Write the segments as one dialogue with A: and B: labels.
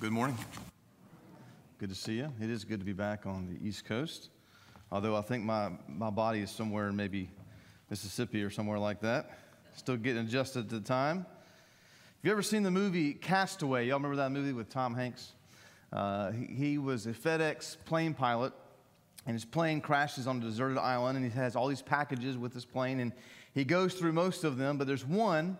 A: Good morning. Good to see you. It is good to be back on the East Coast, although I think my, my body is somewhere in maybe Mississippi or somewhere like that. Still getting adjusted to the time. Have you ever seen the movie Castaway? Y'all remember that movie with Tom Hanks? Uh, he, he was a FedEx plane pilot, and his plane crashes on a deserted island, and he has all these packages with his plane, and he goes through most of them, but there's one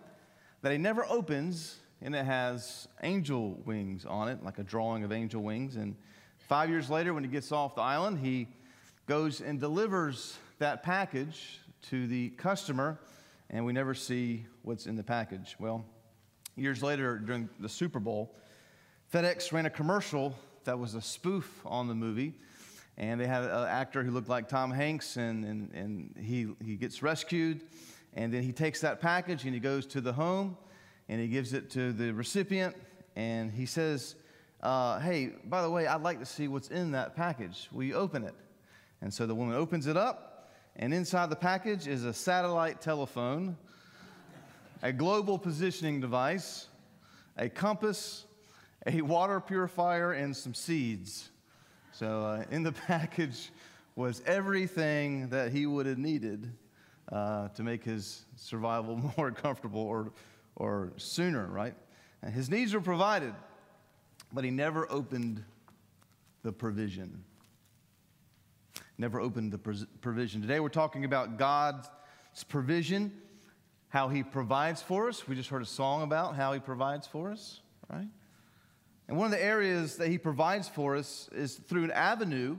A: that he never opens and it has angel wings on it, like a drawing of angel wings. And five years later, when he gets off the island, he goes and delivers that package to the customer, and we never see what's in the package. Well, years later, during the Super Bowl, FedEx ran a commercial that was a spoof on the movie. And they had an actor who looked like Tom Hanks, and, and, and he, he gets rescued. And then he takes that package and he goes to the home and he gives it to the recipient, and he says, uh, Hey, by the way, I'd like to see what's in that package. Will you open it? And so the woman opens it up, and inside the package is a satellite telephone, a global positioning device, a compass, a water purifier, and some seeds. So uh, in the package was everything that he would have needed uh, to make his survival more comfortable or or sooner, right? And his needs were provided, but he never opened the provision. Never opened the provision. Today we're talking about God's provision, how he provides for us. We just heard a song about how he provides for us, right? And one of the areas that he provides for us is through an avenue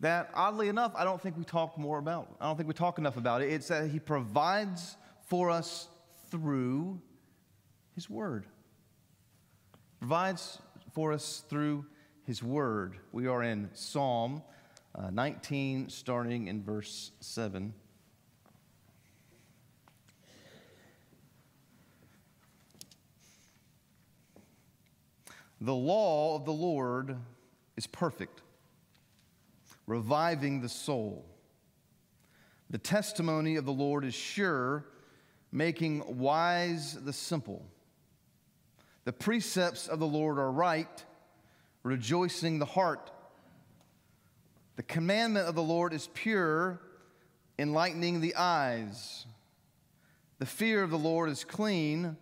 A: that, oddly enough, I don't think we talk more about. I don't think we talk enough about it. It's that he provides for us through His Word. Provides for us through His Word. We are in Psalm uh, 19, starting in verse 7. The law of the Lord is perfect, reviving the soul. The testimony of the Lord is sure making wise the simple. The precepts of the Lord are right, rejoicing the heart. The commandment of the Lord is pure, enlightening the eyes. The fear of the Lord is clean,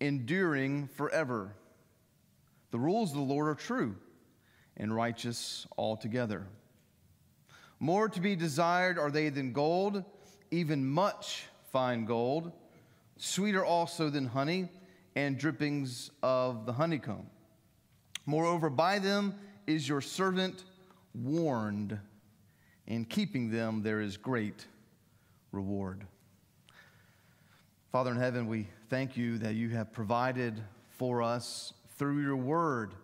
A: enduring forever. The rules of the Lord are true and righteous altogether. More to be desired are they than gold, even much fine gold, sweeter also than honey, and drippings of the honeycomb. Moreover, by them is your servant warned. In keeping them, there is great reward. Father in heaven, we thank you that you have provided for us through your word.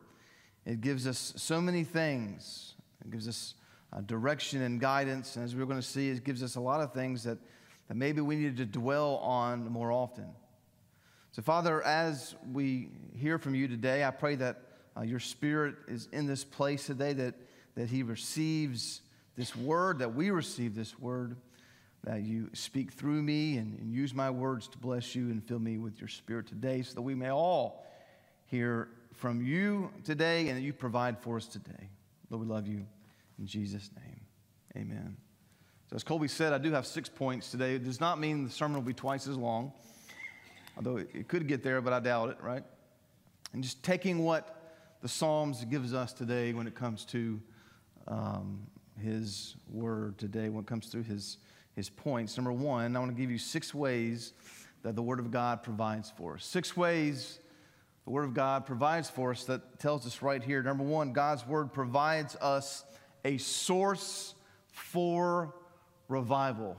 A: It gives us so many things. It gives us uh, direction and guidance. And as we're going to see, it gives us a lot of things that that maybe we need to dwell on more often. So, Father, as we hear from you today, I pray that uh, your Spirit is in this place today, that, that He receives this word, that we receive this word, that you speak through me and, and use my words to bless you and fill me with your Spirit today, so that we may all hear from you today and that you provide for us today. Lord, we love you. In Jesus' name, amen. So, as Colby said, I do have six points today. It does not mean the sermon will be twice as long, although it could get there, but I doubt it, right? And just taking what the Psalms gives us today when it comes to um, His Word today, when it comes through His, his points. Number one, I want to give you six ways that the Word of God provides for us. Six ways the Word of God provides for us that tells us right here. Number one, God's Word provides us a source for revival,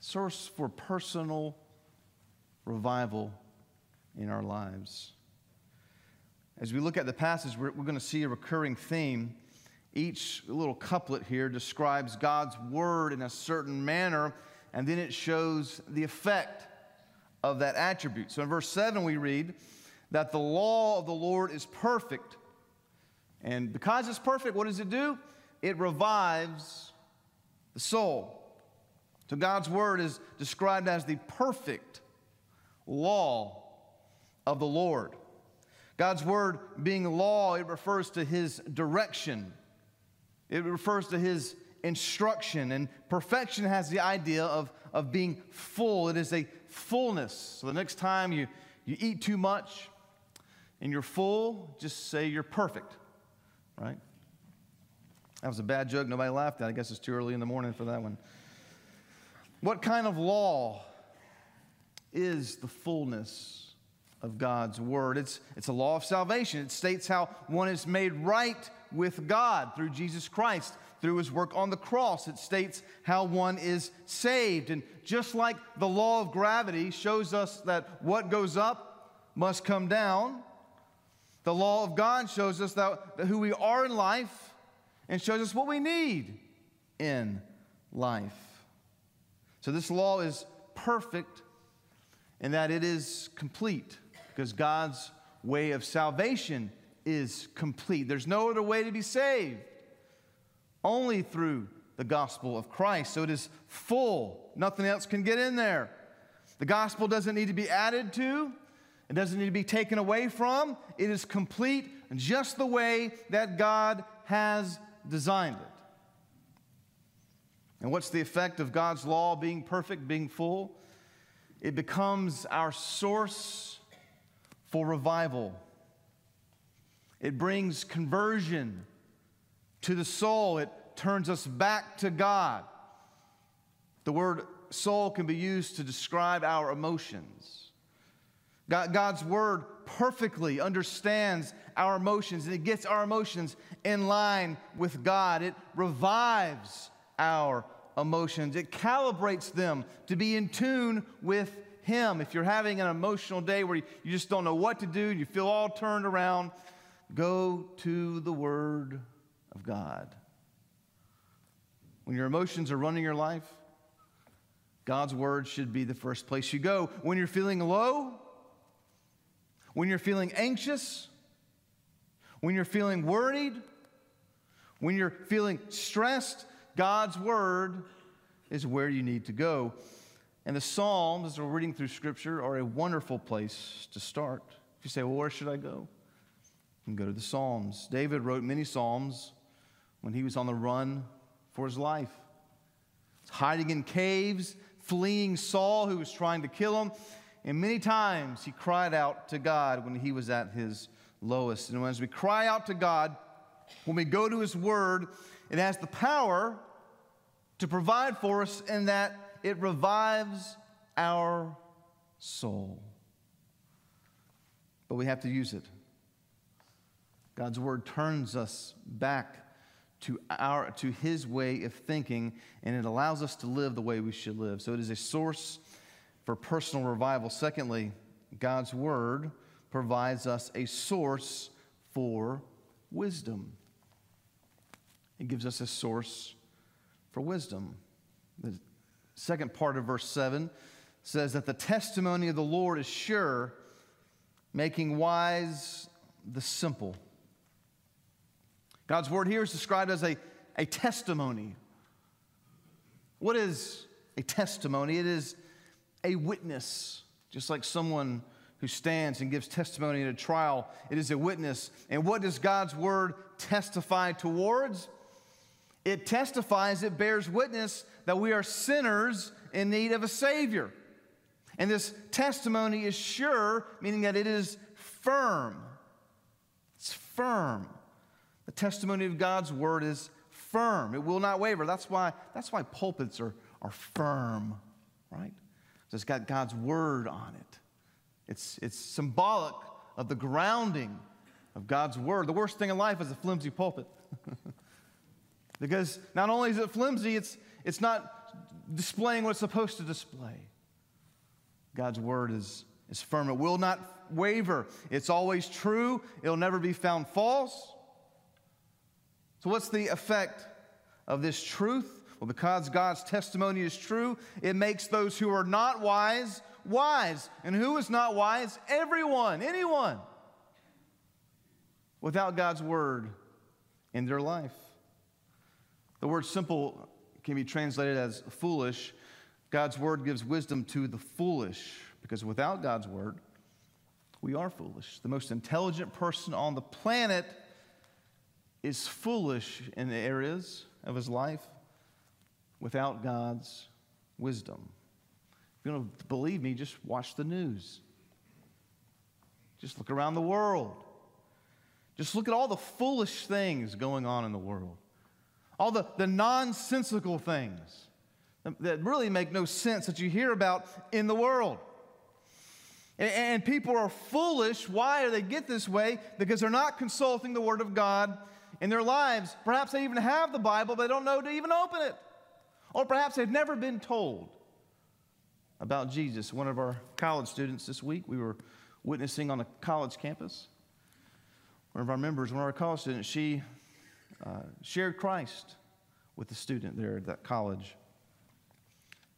A: source for personal revival in our lives. As we look at the passage, we're, we're going to see a recurring theme. Each little couplet here describes God's word in a certain manner, and then it shows the effect of that attribute. So in verse 7, we read that the law of the Lord is perfect. And because it's perfect, what does it do? It revives the soul. So God's word is described as the perfect law of the Lord. God's word being law, it refers to his direction, it refers to his instruction. And perfection has the idea of, of being full, it is a fullness. So the next time you, you eat too much and you're full, just say you're perfect, right? That was a bad joke. Nobody laughed at. I guess it's too early in the morning for that one. What kind of law is the fullness of God's word? It's, it's a law of salvation. It states how one is made right with God through Jesus Christ, through his work on the cross. It states how one is saved. And just like the law of gravity shows us that what goes up must come down, the law of God shows us that, that who we are in life and shows us what we need in life. So, this law is perfect in that it is complete because God's way of salvation is complete. There's no other way to be saved, only through the gospel of Christ. So, it is full, nothing else can get in there. The gospel doesn't need to be added to. It doesn't need to be taken away from. It is complete just the way that God has designed it. And what's the effect of God's law being perfect, being full? It becomes our source for revival. It brings conversion to the soul. It turns us back to God. The word soul can be used to describe our emotions. God's word perfectly understands our emotions and it gets our emotions in line with God. It revives our emotions, it calibrates them to be in tune with Him. If you're having an emotional day where you just don't know what to do, you feel all turned around, go to the Word of God. When your emotions are running your life, God's Word should be the first place you go. When you're feeling low, when you're feeling anxious, when you're feeling worried, when you're feeling stressed, God's Word is where you need to go. And the Psalms, as we're reading through Scripture, are a wonderful place to start. If you say, well, where should I go? You can go to the Psalms. David wrote many Psalms when he was on the run for his life. Hiding in caves, fleeing Saul, who was trying to kill him. And many times he cried out to God when he was at his lowest. And as we cry out to God, when we go to his word, it has the power to provide for us in that it revives our soul. But we have to use it. God's word turns us back to, our, to his way of thinking, and it allows us to live the way we should live. So it is a source for personal revival. Secondly, God's Word provides us a source for wisdom. It gives us a source for wisdom. The second part of verse 7 says that the testimony of the Lord is sure, making wise the simple. God's word here is described as a, a testimony. What is a testimony? It is a witness, just like someone who stands and gives testimony at a trial. It is a witness. And what does God's word testify towards? It testifies, it bears witness that we are sinners in need of a Savior. And this testimony is sure, meaning that it is firm. It's firm. The testimony of God's word is firm. It will not waver. That's why, that's why pulpits are, are firm, right? So it's got God's word on it. It's, it's symbolic of the grounding of God's word. The worst thing in life is a flimsy pulpit. because not only is it flimsy, it's, it's not displaying what it's supposed to display. God's word is, is firm. It will not waver. It's always true. It'll never be found false. So, what's the effect of this truth? Well, because God's testimony is true, it makes those who are not wise wise. And who is not wise? Everyone, anyone. Without God's word in their life. The word simple can be translated as foolish. God's word gives wisdom to the foolish because without God's word, we are foolish. The most intelligent person on the planet is foolish in the areas of his life without God's wisdom. If you don't believe me, just watch the news. Just look around the world. Just look at all the foolish things going on in the world, all the, the nonsensical things that really make no sense that you hear about in the world. And, and people are foolish. Why do they get this way? Because they're not consulting the Word of God in their lives. Perhaps they even have the Bible, but they don't know to even open it. Or perhaps they've never been told about Jesus. One of our college students this week, we were witnessing on a college campus. One of our members, one of our college students, she uh, shared Christ with the student there at that college.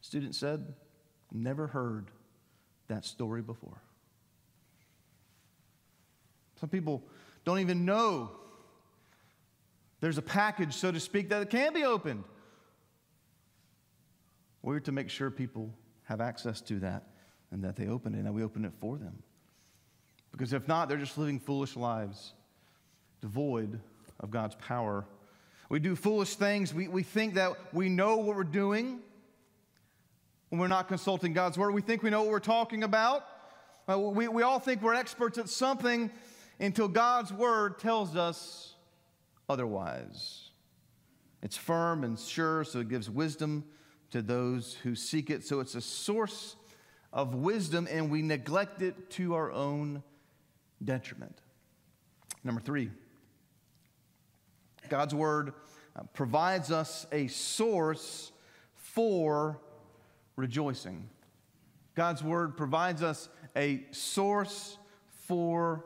A: Student said, Never heard that story before. Some people don't even know there's a package, so to speak, that can be opened. We're to make sure people have access to that and that they open it and that we open it for them. Because if not, they're just living foolish lives, devoid of God's power. We do foolish things. We, we think that we know what we're doing when we're not consulting God's word. We think we know what we're talking about. We, we all think we're experts at something until God's word tells us otherwise. It's firm and sure, so it gives wisdom to those who seek it. So it's a source of wisdom, and we neglect it to our own detriment. Number three, God's word uh, provides us a source for rejoicing. God's word provides us a source for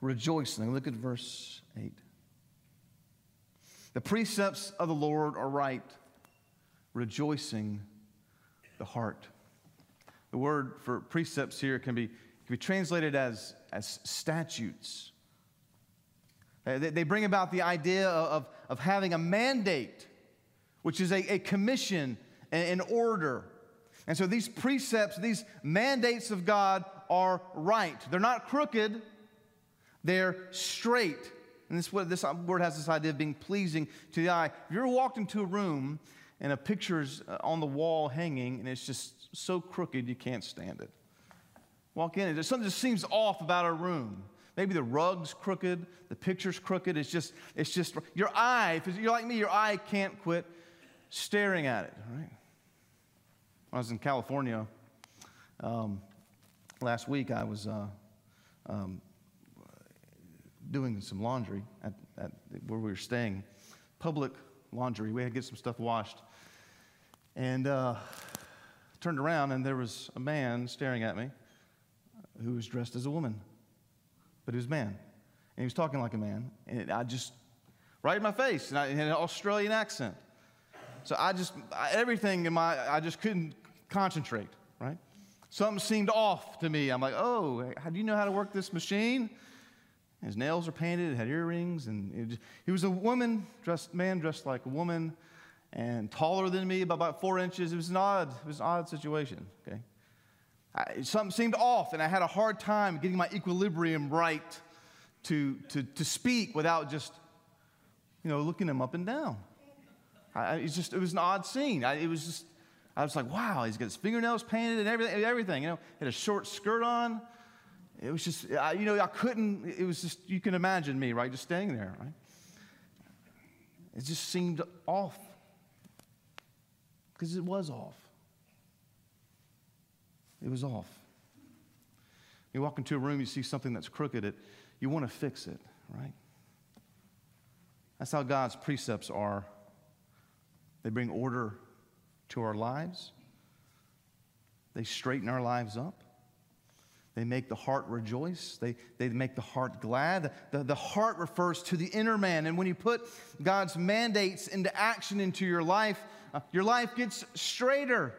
A: rejoicing. Look at verse 8. The precepts of the Lord are right, rejoicing the heart. The word for precepts here can be, can be translated as, as statutes. Uh, they, they bring about the idea of, of having a mandate, which is a, a commission, an order. And so these precepts, these mandates of God are right. They're not crooked, they're straight. And this, this word has this idea of being pleasing to the eye. If you ever walked into a room and a picture's uh, on the wall hanging and it's just so crooked you can't stand it, walk in and something just seems off about a room. Maybe the rug's crooked, the picture's crooked. It's just, it's just your eye. If you're like me, your eye can't quit staring at it. Right? When I was in California um, last week, I was uh, um, doing some laundry at, at, where we were staying, public laundry. We had to get some stuff washed. And uh, turned around, and there was a man staring at me who was dressed as a woman, but he was a man. And he was talking like a man. And I just, right in my face, and I had an Australian accent. So I just, everything in my, I just couldn't concentrate, right? Something seemed off to me. I'm like, oh, how do you know how to work this machine? His nails were painted, had earrings, and just, he was a woman dressed, man dressed like a woman, and taller than me by about four inches. It was an odd, it was an odd situation. Okay, I, something seemed off, and I had a hard time getting my equilibrium right to to to speak without just, you know, looking him up and down. I, it's just it was an odd scene. I, it was just I was like, wow, he's got his fingernails painted and everything, everything. You know, had a short skirt on. It was just, I, you know, I couldn't, it was just, you can imagine me, right? Just staying there, right? It just seemed off. Because it was off. It was off. You walk into a room, you see something that's crooked, it, you want to fix it, right? That's how God's precepts are. They bring order to our lives, they straighten our lives up. They make the heart rejoice. They, they make the heart glad. The, the heart refers to the inner man. And when you put God's mandates into action into your life, uh, your life gets straighter.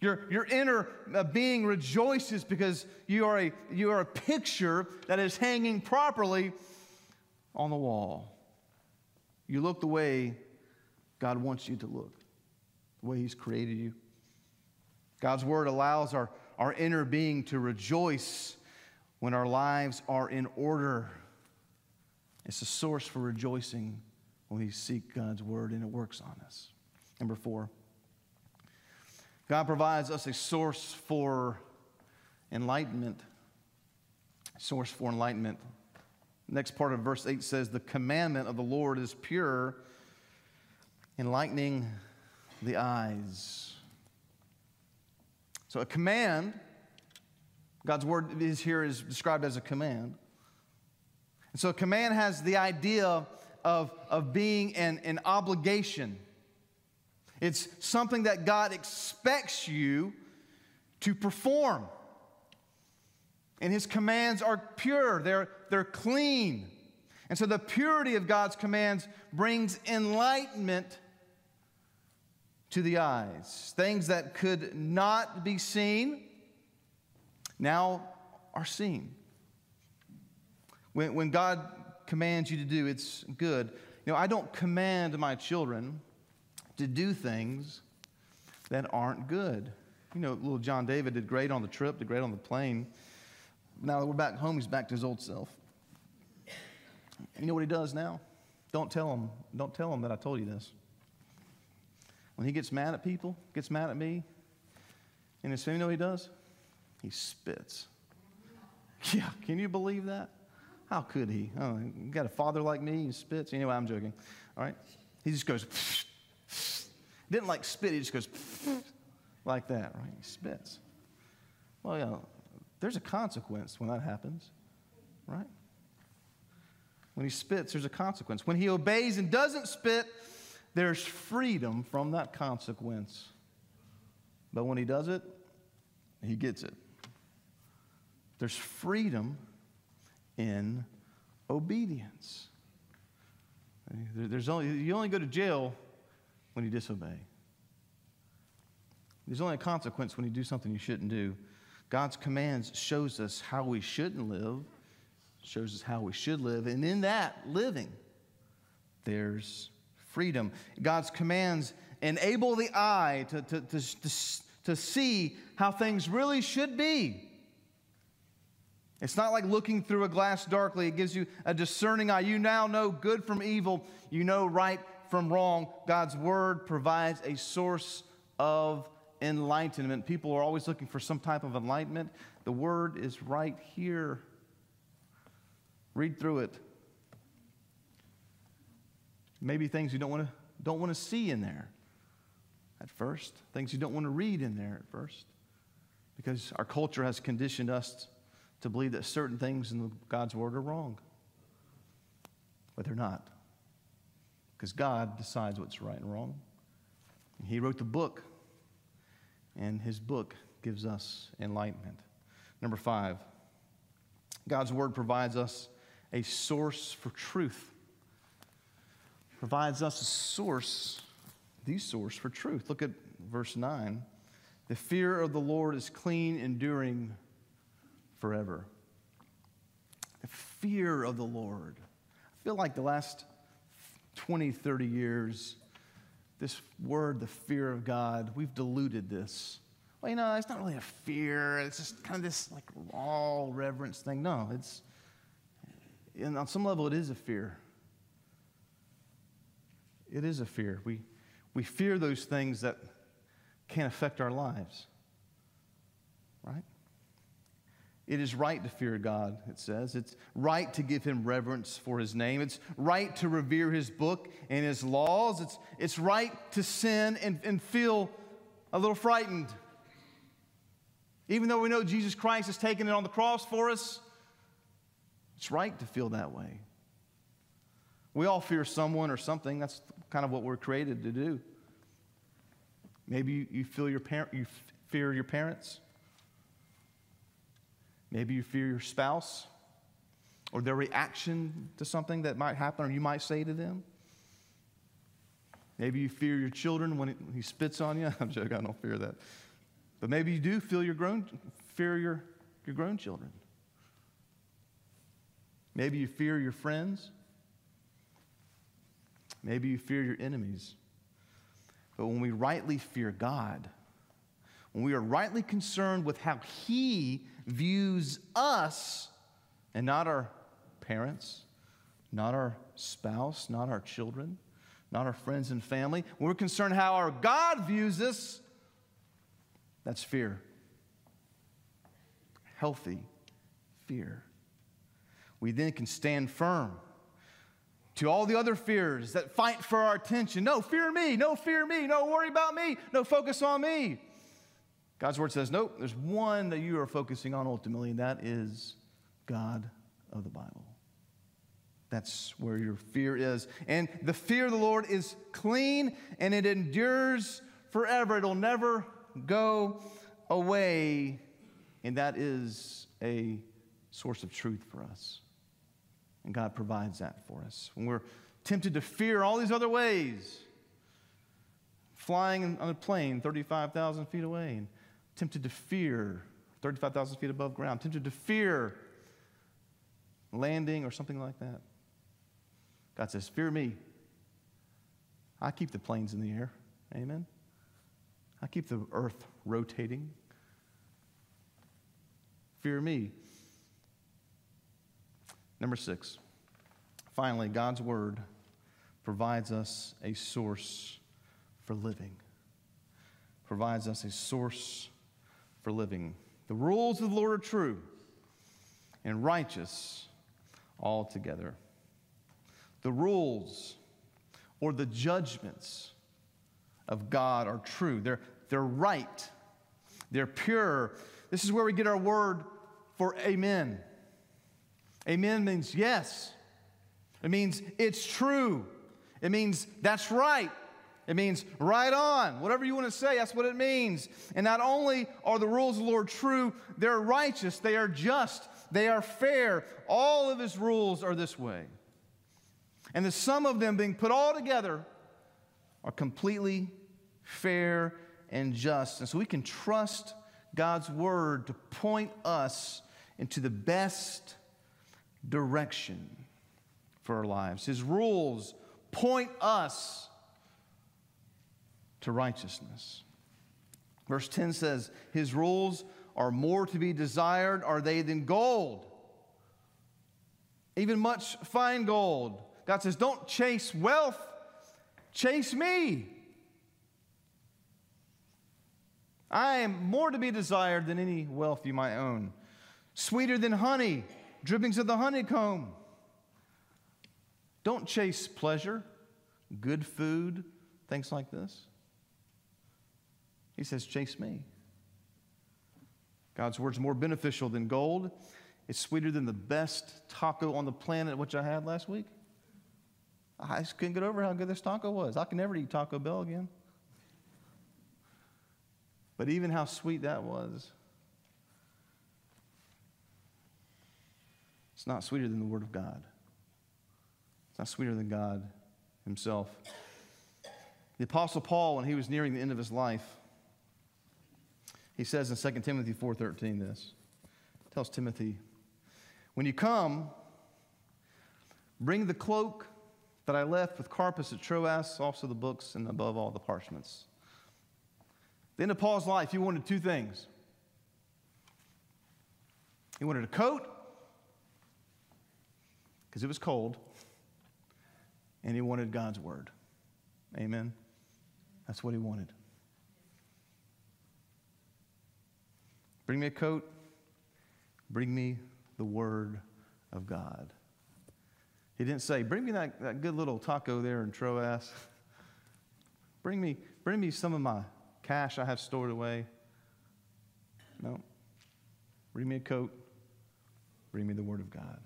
A: Your, your inner uh, being rejoices because you are, a, you are a picture that is hanging properly on the wall. You look the way God wants you to look the way He's created you. God's Word allows our, our inner being to rejoice when our lives are in order. It's a source for rejoicing when we seek God's word and it works on us. Number four, God provides us a source for enlightenment. Source for enlightenment. Next part of verse 8 says, The commandment of the Lord is pure, enlightening the eyes. So, a command, God's word is here is described as a command. And so, a command has the idea of, of being an, an obligation. It's something that God expects you to perform. And his commands are pure, they're, they're clean. And so the purity of God's commands brings enlightenment to the eyes. Things that could not be seen now are seen. When, when God commands you to do, it's good. You know, I don't command my children to do things that aren't good. You know, little John David did great on the trip, did great on the plane. Now that we're back home, he's back to his old self. You know what he does now? Don't tell him. Don't tell him that I told you this. When he gets mad at people, gets mad at me, and his family, you know he does? He spits. Yeah, can you believe that? How could he? Oh, you got a father like me, he spits. Anyway, I'm joking. All right? He just goes, didn't like spit, he just goes like that, right? He spits. Well, yeah, there's a consequence when that happens, right? When he spits, there's a consequence. When he obeys and doesn't spit, there's freedom from that consequence. But when he does it, he gets it. There's freedom in obedience. There's only, you only go to jail when you disobey. There's only a consequence when you do something you shouldn't do. God's commands shows us how we shouldn't live, shows us how we should live, and in that living, there's freedom. God's commands enable the eye to, to, to, to, to see how things really should be. It's not like looking through a glass darkly. It gives you a discerning eye. You now know good from evil. You know right from wrong. God's word provides a source of enlightenment. People are always looking for some type of enlightenment. The word is right here. Read through it. Maybe things you don't want to don't want to see in there at first, things you don't want to read in there at first. Because our culture has conditioned us to believe that certain things in God's word are wrong. But they're not. Because God decides what's right and wrong. He wrote the book and his book gives us enlightenment. Number five, God's word provides us a source for truth. Provides us a source, the source for truth. Look at verse 9. The fear of the Lord is clean, enduring forever. The fear of the Lord. I feel like the last 20, 30 years, this word, the fear of God, we've diluted this. Well, you know, it's not really a fear. It's just kind of this like all reverence thing. No, it's, and on some level, it is a fear. It is a fear. We, we fear those things that can affect our lives, right? It is right to fear God, it says. It's right to give him reverence for his name. It's right to revere his book and his laws. It's, it's right to sin and, and feel a little frightened. Even though we know Jesus Christ has taken it on the cross for us, it's right to feel that way. We all fear someone or something. That's kind of what we're created to do. Maybe you, you feel your par- you fear your parents. Maybe you fear your spouse or their reaction to something that might happen or you might say to them. Maybe you fear your children when he spits on you. I'm joking, I don't fear that. But maybe you do feel your grown, fear your, your grown children. Maybe you fear your friends. Maybe you fear your enemies. But when we rightly fear God, when we are rightly concerned with how He views us, and not our parents, not our spouse, not our children, not our friends and family. When we're concerned how our God views us, that's fear. Healthy fear. We then can stand firm to all the other fears that fight for our attention. No, fear me. No, fear me. No, worry about me. No, focus on me. God's word says, nope, there's one that you are focusing on ultimately, and that is God of the Bible. That's where your fear is. And the fear of the Lord is clean and it endures forever. It'll never go away. And that is a source of truth for us. And God provides that for us. When we're tempted to fear all these other ways, flying on a plane 35,000 feet away, and tempted to fear 35,000 feet above ground, tempted to fear landing or something like that. God says, Fear me. I keep the planes in the air. Amen. I keep the earth rotating. Fear me. Number six, finally, God's word provides us a source for living. Provides us a source for living. The rules of the Lord are true and righteous altogether. The rules or the judgments of God are true, they're, they're right, they're pure. This is where we get our word for amen. Amen means yes. It means it's true. It means that's right. It means right on. Whatever you want to say, that's what it means. And not only are the rules of the Lord true, they're righteous, they are just, they are fair. All of his rules are this way. And the sum of them being put all together are completely fair and just. And so we can trust God's word to point us into the best direction for our lives. His rules point us to righteousness. Verse 10 says, His rules are more to be desired, are they, than gold, even much fine gold. God says, Don't chase wealth, chase me. I am more to be desired than any wealth you might own, sweeter than honey drippings of the honeycomb. Don't chase pleasure, good food, things like this. He says, Chase me. God's word's more beneficial than gold. It's sweeter than the best taco on the planet, which I had last week. I just couldn't get over how good this taco was. I can never eat Taco Bell again. But even how sweet that was, It's not sweeter than the Word of God. It's not sweeter than God Himself. The Apostle Paul, when he was nearing the end of his life, he says in 2 Timothy 4.13 this. Tells Timothy, when you come, bring the cloak that I left with Carpus at Troas, also the books, and above all the parchments. The end of Paul's life, he wanted two things. He wanted a coat because it was cold, and he wanted God's word. Amen? That's what he wanted. Bring me a coat, bring me the word of God. He didn't say, Bring me that, that good little taco there in Troas. bring, me, bring me some of my cash I have stored away. No. Bring me a coat, bring me the word of God.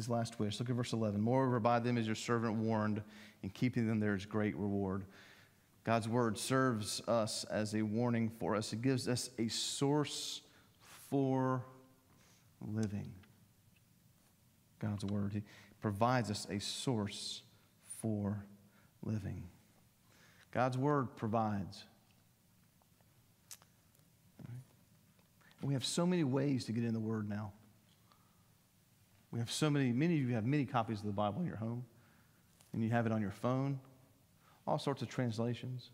A: His last wish. Look at verse 11. Moreover, by them is your servant warned, and keeping them there is great reward. God's word serves us as a warning for us, it gives us a source for living. God's word. He provides us a source for living. God's word provides. We have so many ways to get in the word now. We have so many, many of you have many copies of the Bible in your home, and you have it on your phone, all sorts of translations,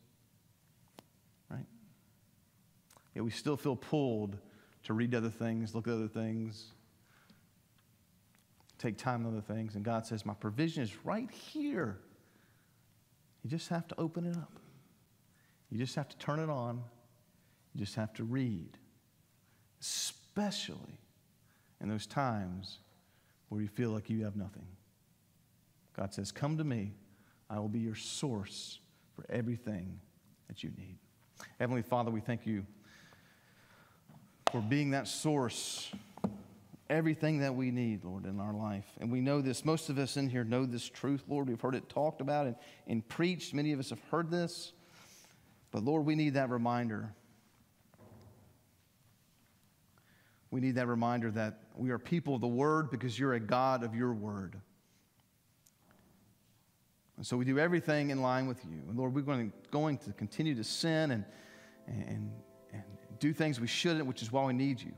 A: right? Yet we still feel pulled to read other things, look at other things, take time on other things. And God says, My provision is right here. You just have to open it up. You just have to turn it on. You just have to read, especially in those times where you feel like you have nothing. God says, Come to me. I will be your source for everything that you need. Heavenly Father, we thank you for being that source, everything that we need, Lord, in our life. And we know this. Most of us in here know this truth, Lord. We've heard it talked about and, and preached. Many of us have heard this. But Lord, we need that reminder. We need that reminder that we are people of the Word because you're a God of your Word. And so we do everything in line with you. And Lord, we're going to, going to continue to sin and, and, and do things we shouldn't, which is why we need you.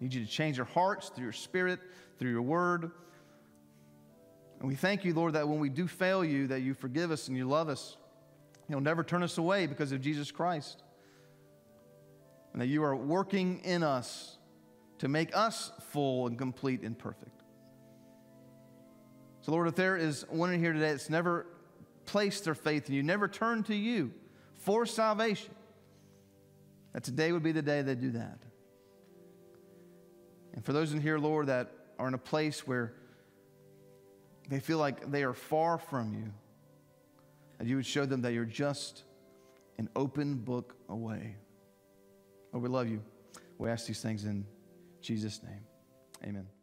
A: We need you to change our hearts through your Spirit, through your Word. And we thank you, Lord, that when we do fail you, that you forgive us and you love us. You'll never turn us away because of Jesus Christ. And that you are working in us to make us full and complete and perfect. So, Lord, if there is one in here today that's never placed their faith in you, never turned to you for salvation, that today would be the day they do that. And for those in here, Lord, that are in a place where they feel like they are far from you, that you would show them that you're just an open book away. Oh, we love you. We ask these things in Jesus' name. Amen.